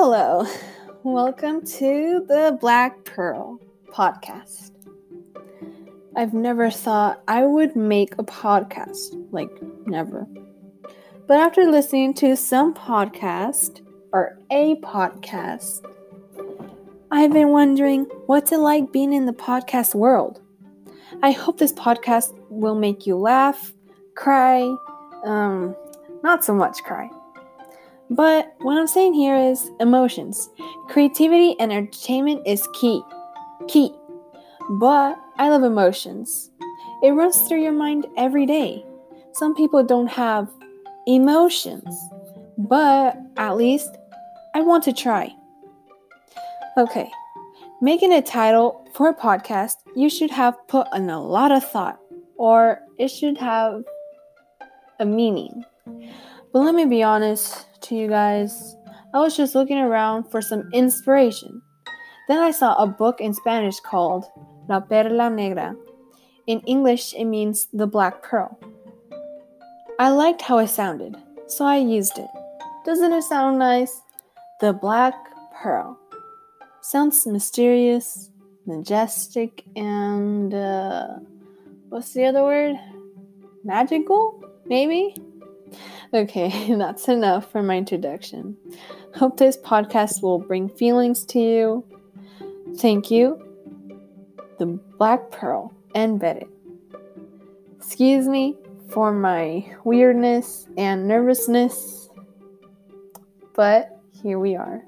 Hello, welcome to the Black Pearl podcast. I've never thought I would make a podcast, like, never. But after listening to some podcast, or a podcast, I've been wondering what's it like being in the podcast world. I hope this podcast will make you laugh, cry, um, not so much cry. But what I'm saying here is emotions. Creativity and entertainment is key. Key. But I love emotions. It runs through your mind every day. Some people don't have emotions, but at least I want to try. Okay, making a title for a podcast, you should have put in a lot of thought, or it should have a meaning. But let me be honest to you guys, I was just looking around for some inspiration. Then I saw a book in Spanish called La Perla Negra. In English, it means the black pearl. I liked how it sounded, so I used it. Doesn't it sound nice? The Black Pearl. Sounds mysterious, majestic, and uh, what's the other word? Magical? Maybe? Okay, that's enough for my introduction. Hope this podcast will bring feelings to you. Thank you. The Black Pearl and Bennett. Excuse me for my weirdness and nervousness, but here we are.